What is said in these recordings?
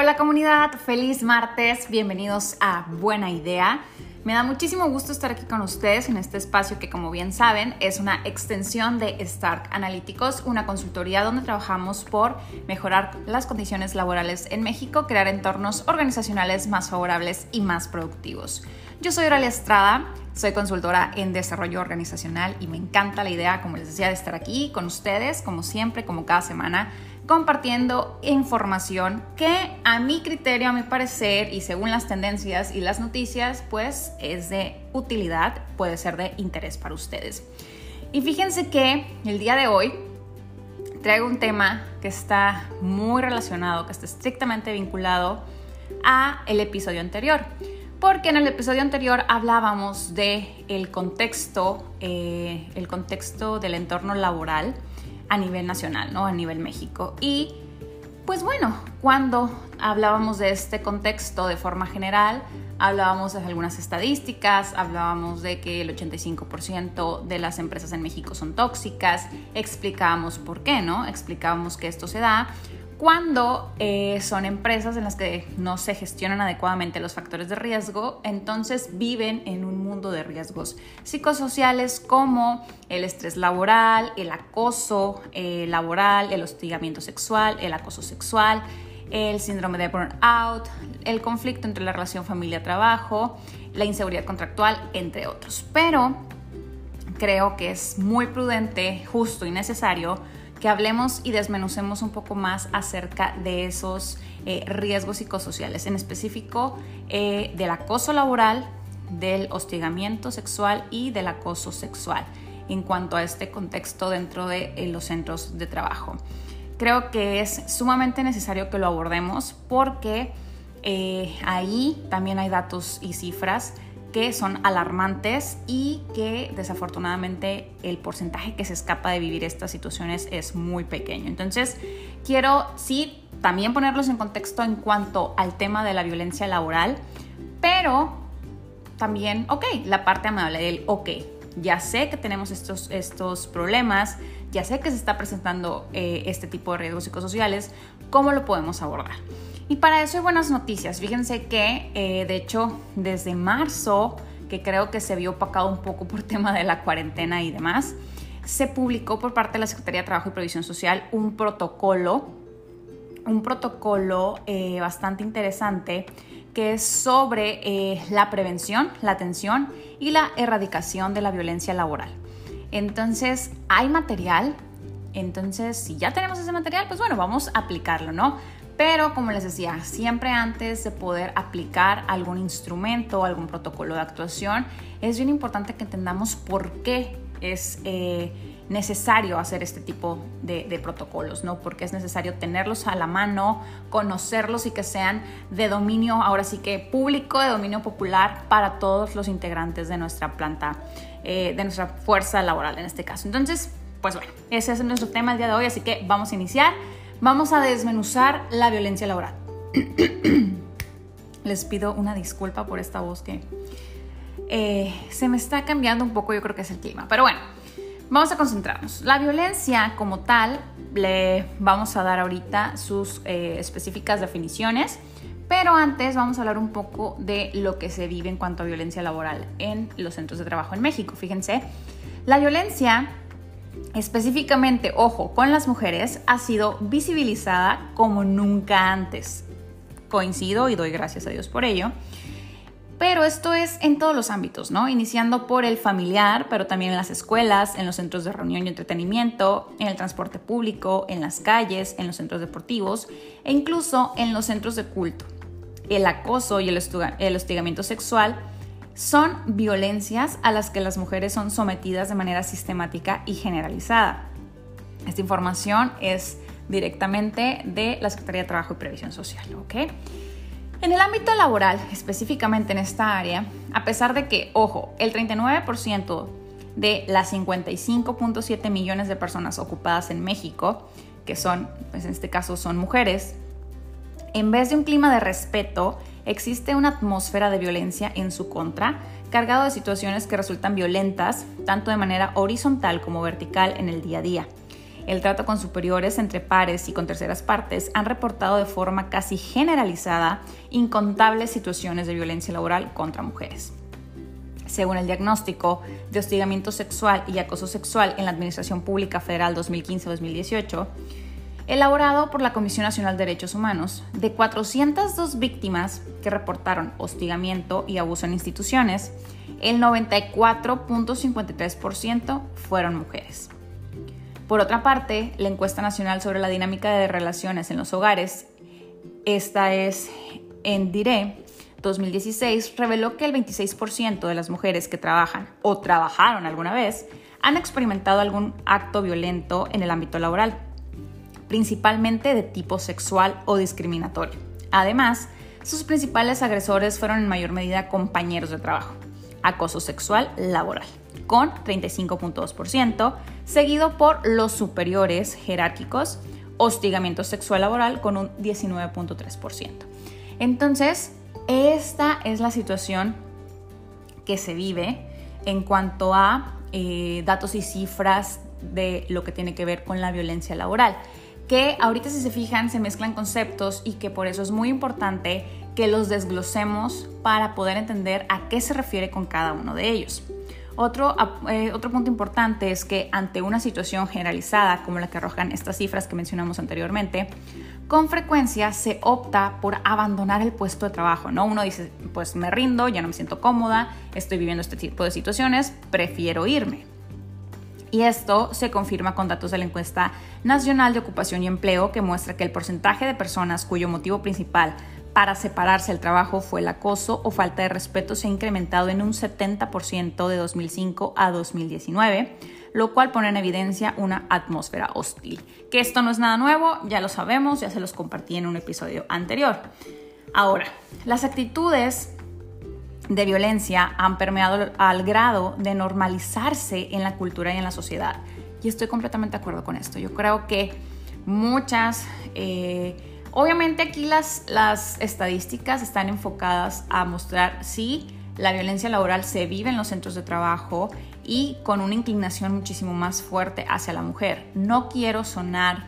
Hola comunidad, feliz martes, bienvenidos a Buena Idea. Me da muchísimo gusto estar aquí con ustedes en este espacio que como bien saben es una extensión de Stark Analyticos, una consultoría donde trabajamos por mejorar las condiciones laborales en México, crear entornos organizacionales más favorables y más productivos. Yo soy Oralia Estrada, soy consultora en desarrollo organizacional y me encanta la idea, como les decía, de estar aquí con ustedes, como siempre, como cada semana compartiendo información que a mi criterio, a mi parecer y según las tendencias y las noticias, pues es de utilidad, puede ser de interés para ustedes. Y fíjense que el día de hoy traigo un tema que está muy relacionado, que está estrictamente vinculado a el episodio anterior. Porque en el episodio anterior hablábamos de el contexto, eh, el contexto del entorno laboral a nivel nacional, ¿no? A nivel México. Y pues bueno, cuando hablábamos de este contexto de forma general, hablábamos de algunas estadísticas, hablábamos de que el 85% de las empresas en México son tóxicas, explicábamos por qué, ¿no? Explicábamos que esto se da cuando eh, son empresas en las que no se gestionan adecuadamente los factores de riesgo, entonces viven en un mundo de riesgos psicosociales como el estrés laboral, el acoso eh, laboral, el hostigamiento sexual, el acoso sexual, el síndrome de burnout, el conflicto entre la relación familia-trabajo, la inseguridad contractual, entre otros. Pero creo que es muy prudente, justo y necesario que hablemos y desmenucemos un poco más acerca de esos eh, riesgos psicosociales, en específico eh, del acoso laboral, del hostigamiento sexual y del acoso sexual en cuanto a este contexto dentro de eh, los centros de trabajo. Creo que es sumamente necesario que lo abordemos porque ahí también hay datos y cifras que son alarmantes y que desafortunadamente el porcentaje que se escapa de vivir estas situaciones es muy pequeño. Entonces, quiero sí también ponerlos en contexto en cuanto al tema de la violencia laboral, pero también, ok, la parte amable del, ok, ya sé que tenemos estos, estos problemas, ya sé que se está presentando eh, este tipo de riesgos psicosociales, ¿cómo lo podemos abordar? Y para eso hay buenas noticias. Fíjense que, eh, de hecho, desde marzo, que creo que se vio opacado un poco por tema de la cuarentena y demás, se publicó por parte de la Secretaría de Trabajo y Previsión Social un protocolo, un protocolo eh, bastante interesante que es sobre eh, la prevención, la atención y la erradicación de la violencia laboral. Entonces, hay material, entonces si ya tenemos ese material, pues bueno, vamos a aplicarlo, ¿no? Pero como les decía, siempre antes de poder aplicar algún instrumento o algún protocolo de actuación, es bien importante que entendamos por qué es eh, necesario hacer este tipo de, protocolos, ¿no? Porque es necesario tenerlos a la mano, conocerlos y que sean de dominio, ahora sí que público, de dominio popular para todos los integrantes de nuestra planta, eh, de nuestra fuerza laboral en este caso. Entonces, pues bueno, ese es nuestro tema el día de hoy, así que vamos a iniciar. Vamos a desmenuzar la violencia laboral. Les pido una disculpa por esta voz que eh, se me está cambiando un poco, yo creo que es el clima. Pero bueno, vamos a concentrarnos. La violencia como tal, le vamos a dar ahorita sus eh, específicas definiciones. Pero antes vamos a hablar un poco de lo que se vive en cuanto a violencia laboral en los centros de trabajo en México. Fíjense, la violencia específicamente, ojo, con las mujeres, ha sido visibilizada como nunca antes. Coincido y doy gracias a Dios por ello. Pero esto es en todos los ámbitos, ¿no? Iniciando por el familiar, pero también en las escuelas, en los centros de reunión y entretenimiento, en el transporte público, en las calles, en los centros deportivos e incluso en los centros de culto. El acoso y el hostigamiento sexual son violencias a las que las mujeres son sometidas de manera sistemática y generalizada. Esta información es directamente de la Secretaría de Trabajo y Previsión Social. En el ámbito laboral, específicamente en esta área, a pesar de que, ojo, el 39% de las 55.7 millones de personas ocupadas en México, que son, pues en este caso son mujeres, en vez de un clima de respeto, existe una atmósfera de violencia en su contra, cargado de situaciones que resultan violentas, tanto de manera horizontal como vertical en el día a día. el trato con superiores entre pares y con terceras partes han reportado de forma casi generalizada incontables situaciones de violencia laboral contra mujeres. Según el diagnóstico de hostigamiento sexual y acoso sexual en la Administración Pública Federal 2015-2018, elaborado por la Comisión Nacional de Derechos Humanos, de 402 víctimas que reportaron hostigamiento y abuso en instituciones, el 94.53% fueron mujeres. Por otra parte, la encuesta nacional sobre la dinámica de relaciones en los hogares, esta es en DIRE 2016, reveló que el 26% de las mujeres que trabajan o trabajaron alguna vez han experimentado algún acto violento en el ámbito laboral principalmente de tipo sexual o discriminatorio. Además, sus principales agresores fueron en mayor medida compañeros de trabajo. Acoso sexual laboral, con 35.2%, seguido por los superiores jerárquicos, hostigamiento sexual laboral con un 19.3%. Entonces, esta es la situación que se vive en cuanto a eh, datos y cifras de lo que tiene que ver con la violencia laboral que ahorita si se fijan se mezclan conceptos y que por eso es muy importante que los desglosemos para poder entender a qué se refiere con cada uno de ellos. Otro, eh, otro punto importante es que ante una situación generalizada como la que arrojan estas cifras que mencionamos anteriormente, con frecuencia se opta por abandonar el puesto de trabajo, ¿no? Uno dice, pues me rindo, ya no me siento cómoda, estoy viviendo este tipo de situaciones, prefiero irme. Y esto se confirma con datos de la encuesta nacional de ocupación y empleo que muestra que el porcentaje de personas cuyo motivo principal para separarse del trabajo fue el acoso o falta de respeto se ha incrementado en un 70% de 2005 a 2019, lo cual pone en evidencia una atmósfera hostil. Que esto no es nada nuevo, ya lo sabemos, ya se los compartí en un episodio anterior. Ahora, las actitudes de violencia han permeado al grado de normalizarse en la cultura y en la sociedad. Y estoy completamente de acuerdo con esto. Yo creo que muchas, eh, obviamente aquí las, las estadísticas están enfocadas a mostrar si la violencia laboral se vive en los centros de trabajo y con una inclinación muchísimo más fuerte hacia la mujer. No quiero sonar...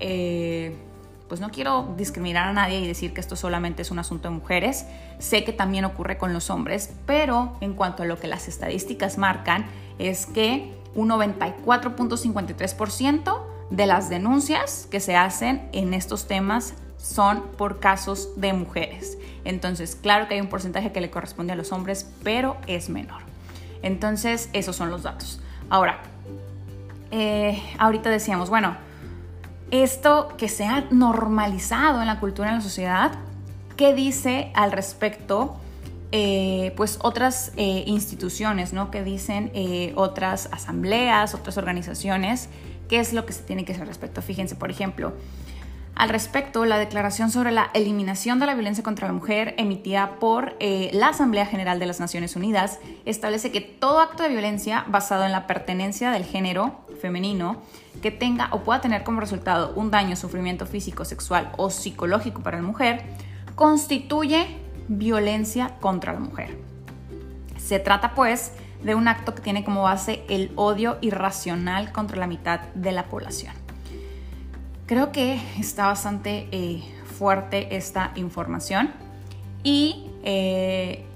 Eh, pues no quiero discriminar a nadie y decir que esto solamente es un asunto de mujeres. Sé que también ocurre con los hombres, pero en cuanto a lo que las estadísticas marcan, es que un 94.53% de las denuncias que se hacen en estos temas son por casos de mujeres. Entonces, claro que hay un porcentaje que le corresponde a los hombres, pero es menor. Entonces, esos son los datos. Ahora, eh, ahorita decíamos, bueno, esto que se ha normalizado en la cultura, en la sociedad, ¿qué dice al respecto? Eh, pues otras eh, instituciones, ¿no? Que dicen eh, otras asambleas, otras organizaciones, qué es lo que se tiene que hacer al respecto. Fíjense, por ejemplo, al respecto, la declaración sobre la eliminación de la violencia contra la mujer emitida por la Asamblea General de las Naciones Unidas establece que todo acto de violencia basado en la pertenencia del género femenino que tenga o pueda tener como resultado un daño, sufrimiento físico, sexual o psicológico para la mujer, constituye violencia contra la mujer. Se trata pues de un acto que tiene como base el odio irracional contra la mitad de la población. Creo que está bastante eh, fuerte esta información y eh,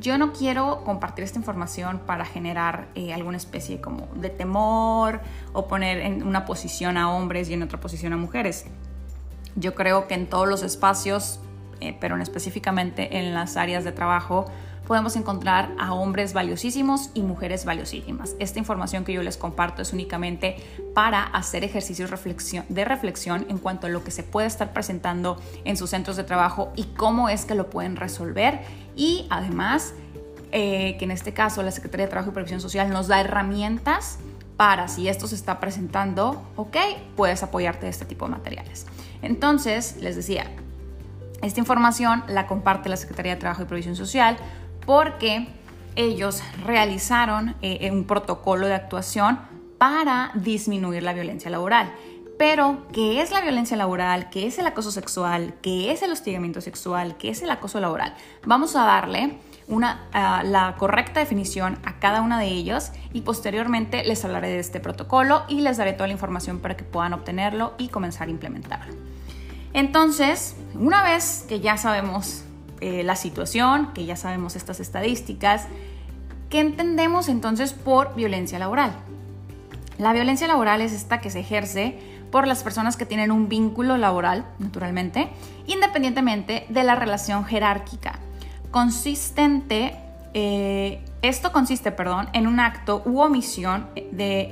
yo no quiero compartir esta información para generar eh, alguna especie como de temor o poner en una posición a hombres y en otra posición a mujeres. Yo creo que en todos los espacios, pero específicamente en las áreas de trabajo, podemos encontrar a hombres valiosísimos y mujeres valiosísimas. Esta información que yo les comparto es únicamente para hacer ejercicios de reflexión en cuanto a lo que se puede estar presentando en sus centros de trabajo y cómo es que lo pueden resolver. Y además, eh, que en este caso la Secretaría de Trabajo y Previsión Social nos da herramientas para si esto se está presentando, ok, puedes apoyarte de este tipo de materiales. Entonces, les decía, esta información la comparte la Secretaría de Trabajo y Previsión Social porque ellos realizaron eh, un protocolo de actuación para disminuir la violencia laboral. Pero, ¿qué es la violencia laboral? ¿Qué es el acoso sexual? ¿Qué es el hostigamiento sexual? ¿Qué es el acoso laboral? Vamos a darle una, la correcta definición a cada una de ellos y posteriormente les hablaré de este protocolo y les daré toda la información para que puedan obtenerlo y comenzar a implementarlo. Entonces, una vez que ya sabemos eh, la situación, que ya sabemos estas estadísticas, ¿qué entendemos entonces por violencia laboral? La violencia laboral es esta que se ejerce por las personas que tienen un vínculo laboral, naturalmente, independientemente de la relación jerárquica consistente, eh, esto consiste, perdón, en un acto u omisión de,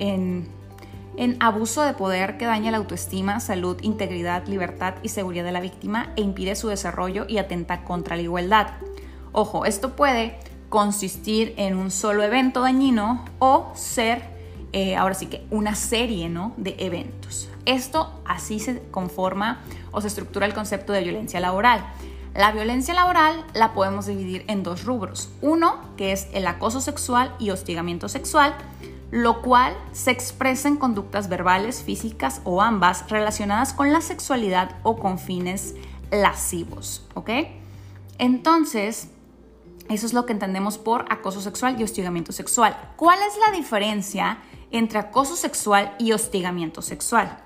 en abuso de poder que daña la autoestima, salud, integridad, libertad y seguridad de la víctima e impide su desarrollo y atenta contra la igualdad. Ojo, esto puede consistir en un solo evento dañino o ser, eh, ahora sí que, una serie ¿no? de eventos. Esto así se conforma o se estructura el concepto de violencia laboral. La violencia laboral la podemos dividir en dos rubros. Uno, que es el acoso sexual y hostigamiento sexual, lo cual se expresa en conductas verbales, físicas o ambas relacionadas con la sexualidad o con fines lascivos, ¿ok? Entonces, eso es lo que entendemos por acoso sexual y hostigamiento sexual. ¿Cuál es la diferencia entre acoso sexual y hostigamiento sexual?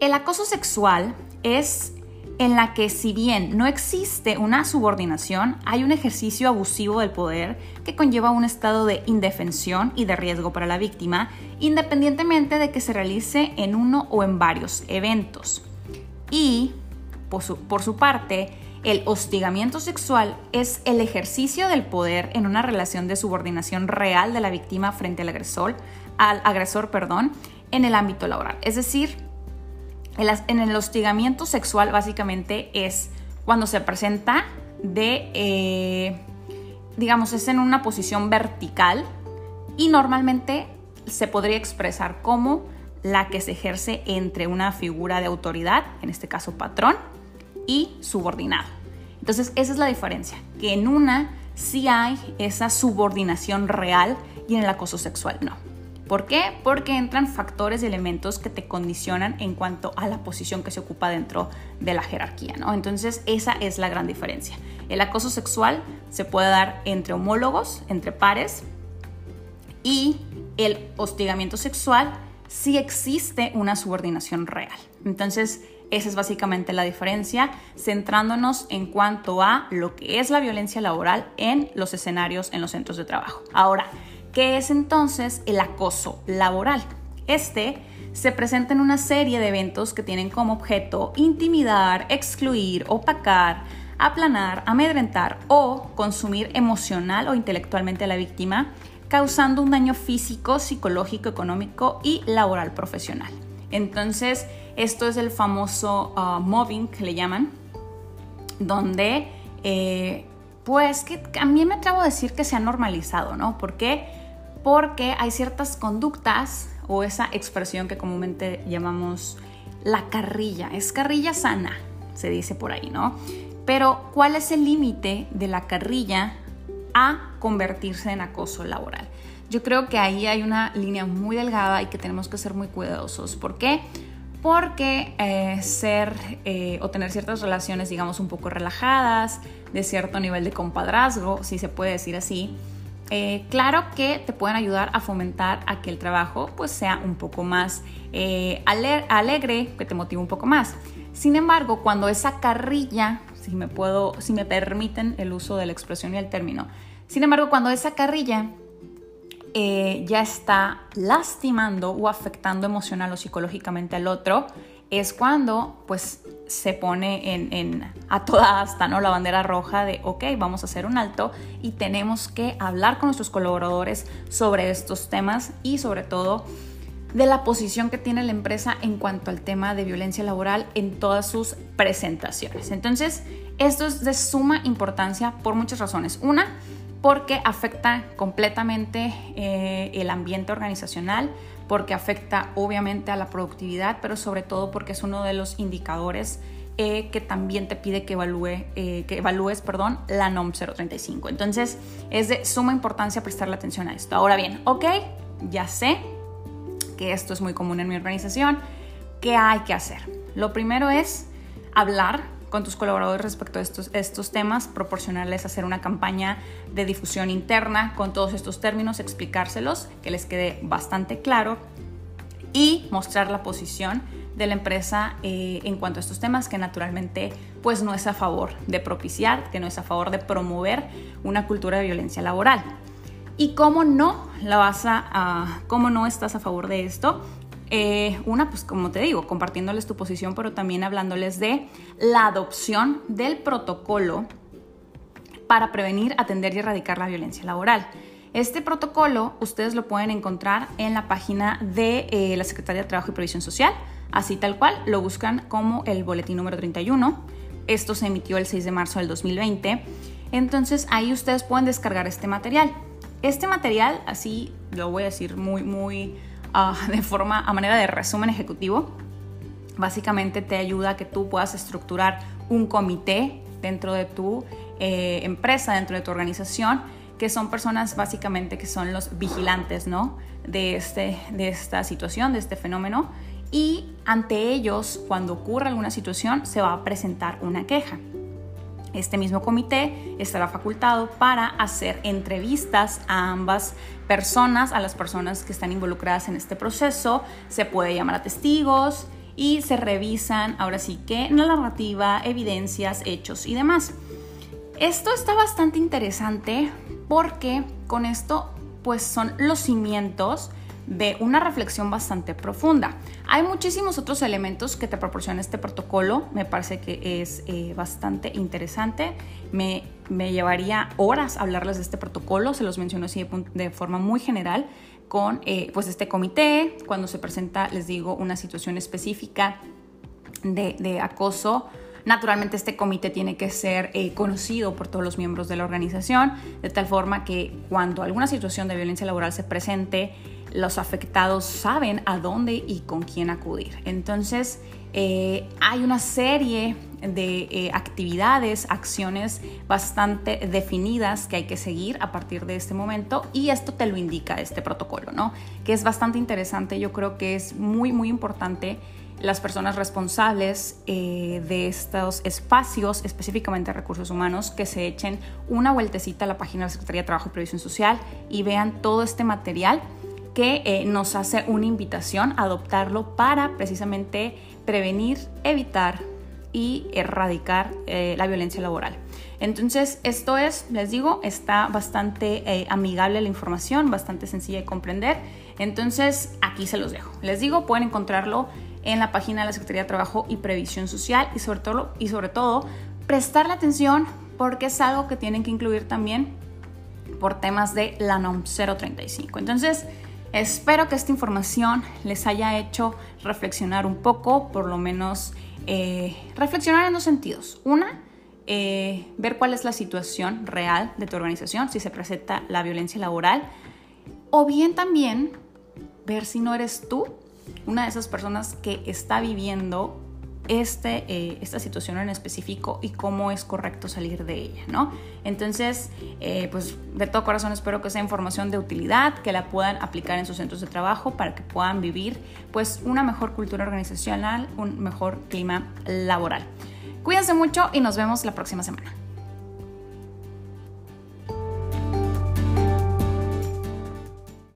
El acoso sexual es en la que si bien no existe una subordinación, hay un ejercicio abusivo del poder que conlleva un estado de indefensión y de riesgo para la víctima, independientemente de que se realice en uno o en varios eventos. Y, por su, parte, el hostigamiento sexual es el ejercicio del poder en una relación de subordinación real de la víctima frente al agresor, al agresor, perdón, en el ámbito laboral. Es decir, en el hostigamiento sexual básicamente es cuando se presenta de, eh, digamos, es en una posición vertical y normalmente se podría expresar como la que se ejerce entre una figura de autoridad, en este caso patrón, y subordinado. Entonces, esa es la diferencia, que en una sí hay esa subordinación real y en el acoso sexual no. ¿Por qué? Porque entran factores y elementos que te condicionan en cuanto a la posición que se ocupa dentro de la jerarquía, ¿no? Entonces, esa es la gran diferencia. El acoso sexual se puede dar entre homólogos, entre pares, y el hostigamiento sexual sí existe una subordinación real. Entonces, esa es básicamente la diferencia, centrándonos en cuanto a lo que es la violencia laboral en los escenarios, en los centros de trabajo. Ahora, ¿Qué es entonces el acoso laboral? Este se presenta en una serie de eventos que tienen como objeto intimidar, excluir, opacar, aplanar, amedrentar o consumir emocional o intelectualmente a la víctima, causando un daño físico, psicológico, económico y laboral profesional. Entonces, esto es el famoso uh, mobbing que le llaman, donde, eh, pues, que mí me atrevo a decir que se ha normalizado, ¿no? Porque porque hay ciertas conductas o esa expresión que comúnmente llamamos la carrilla. Es carrilla sana, se dice por ahí, ¿no? Pero ¿cuál es el límite de la carrilla a convertirse en acoso laboral? Yo creo que ahí hay una línea muy delgada y que tenemos que ser muy cuidadosos. ¿Por qué? Porque eh, ser eh, o tener ciertas relaciones, digamos, un poco relajadas, de cierto nivel de compadrazgo, si se puede decir así, eh, claro que te pueden ayudar a fomentar a que el trabajo pues sea un poco más eh, alegre, que te motive un poco más. Sin embargo, cuando esa carrilla, si me puedo, si me permiten el uso de la expresión y el término, sin embargo, cuando esa carrilla eh, ya está lastimando o afectando emocional o psicológicamente al otro, es cuando pues se pone en, a toda asta ¿no? la bandera roja de, ok, vamos a hacer un alto y tenemos que hablar con nuestros colaboradores sobre estos temas y sobre todo de la posición que tiene la empresa en cuanto al tema de violencia laboral en todas sus presentaciones. Entonces, esto es de suma importancia por muchas razones. Una, porque afecta completamente eh, el ambiente organizacional, porque afecta obviamente a la productividad, pero sobre todo porque es uno de los indicadores eh, que también te pide que, evalúe, eh, que evalúes perdón, la NOM 035. Entonces es de suma importancia prestarle atención a esto. Ahora bien, ok, ya sé que esto es muy común en mi organización. ¿Qué hay que hacer? Lo primero es hablar con tus colaboradores respecto a estos, estos temas, proporcionarles hacer una campaña de difusión interna con todos estos términos, explicárselos, que les quede bastante claro y mostrar la posición de la empresa eh, en cuanto a estos temas que naturalmente pues no es a favor de propiciar, que no es a favor de promover una cultura de violencia laboral. ¿Y cómo no la vas a, cómo no estás a favor de esto? Eh, una, pues como te digo, compartiéndoles tu posición, pero también hablándoles de la adopción del protocolo para prevenir, atender y erradicar la violencia laboral. Este protocolo ustedes lo pueden encontrar en la página de eh, la Secretaría de Trabajo y Previsión Social, así tal cual, lo buscan como el boletín número 31. Esto se emitió el 6 de marzo del 2020. Entonces ahí ustedes pueden descargar este material. Este material, así lo voy a decir muy, muy uh, de forma, a manera de resumen ejecutivo, básicamente te ayuda a que tú puedas estructurar un comité dentro de tu eh, empresa, dentro de tu organización, que son personas básicamente que son los vigilantes, ¿no? De, este, de esta situación, de este fenómeno. Y ante ellos, cuando ocurra alguna situación, se va a presentar una queja. Este mismo comité estará facultado para hacer entrevistas a ambas personas, a las personas que están involucradas en este proceso. Se puede llamar a testigos y se revisan ahora sí que la narrativa, evidencias, hechos y demás. Esto está bastante interesante porque con esto pues son los cimientos de una reflexión bastante profunda. Hay muchísimos otros elementos que te proporciona este protocolo, me parece que es eh, bastante interesante, me, llevaría horas hablarles de este protocolo, se los menciono así de, forma muy general, con eh, pues este comité, cuando se presenta, les digo, una situación específica de, de acoso Naturalmente este comité tiene que ser eh, conocido por todos los miembros de la organización, de tal forma que cuando alguna situación de violencia laboral se presente, los afectados saben a dónde y con quién acudir. Entonces, eh, hay una serie de eh, actividades, acciones bastante definidas que hay que seguir a partir de este momento y esto te lo indica este protocolo, ¿no? Que es bastante interesante, yo creo que es muy, muy importante las personas responsables eh, de estos espacios, específicamente recursos humanos, que se echen una vueltecita a la página de la Secretaría de Trabajo y Previsión Social y vean todo este material que eh, nos hace una invitación a adoptarlo para precisamente prevenir, evitar y erradicar eh, la violencia laboral. Entonces, esto es, les digo, está bastante amigable la información, bastante sencilla de comprender. Entonces, aquí se los dejo. Les digo, pueden encontrarlo en la página de la Secretaría de Trabajo y Previsión Social y sobre todo, y sobre todo prestarle atención porque es algo que tienen que incluir también por temas de la NOM 035. Entonces, espero que esta información les haya hecho reflexionar un poco, por lo menos eh, reflexionar en dos sentidos. Una, eh, ver cuál es la situación real de tu organización, si se presenta la violencia laboral, o bien también ver si no eres tú una de esas personas que está viviendo este, eh, esta situación en específico y cómo es correcto salir de ella, ¿no? Entonces, eh, pues de todo corazón espero que sea información de utilidad, que la puedan aplicar en sus centros de trabajo para que puedan vivir pues una mejor cultura organizacional, un mejor clima laboral. Cuídense mucho y nos vemos la próxima semana.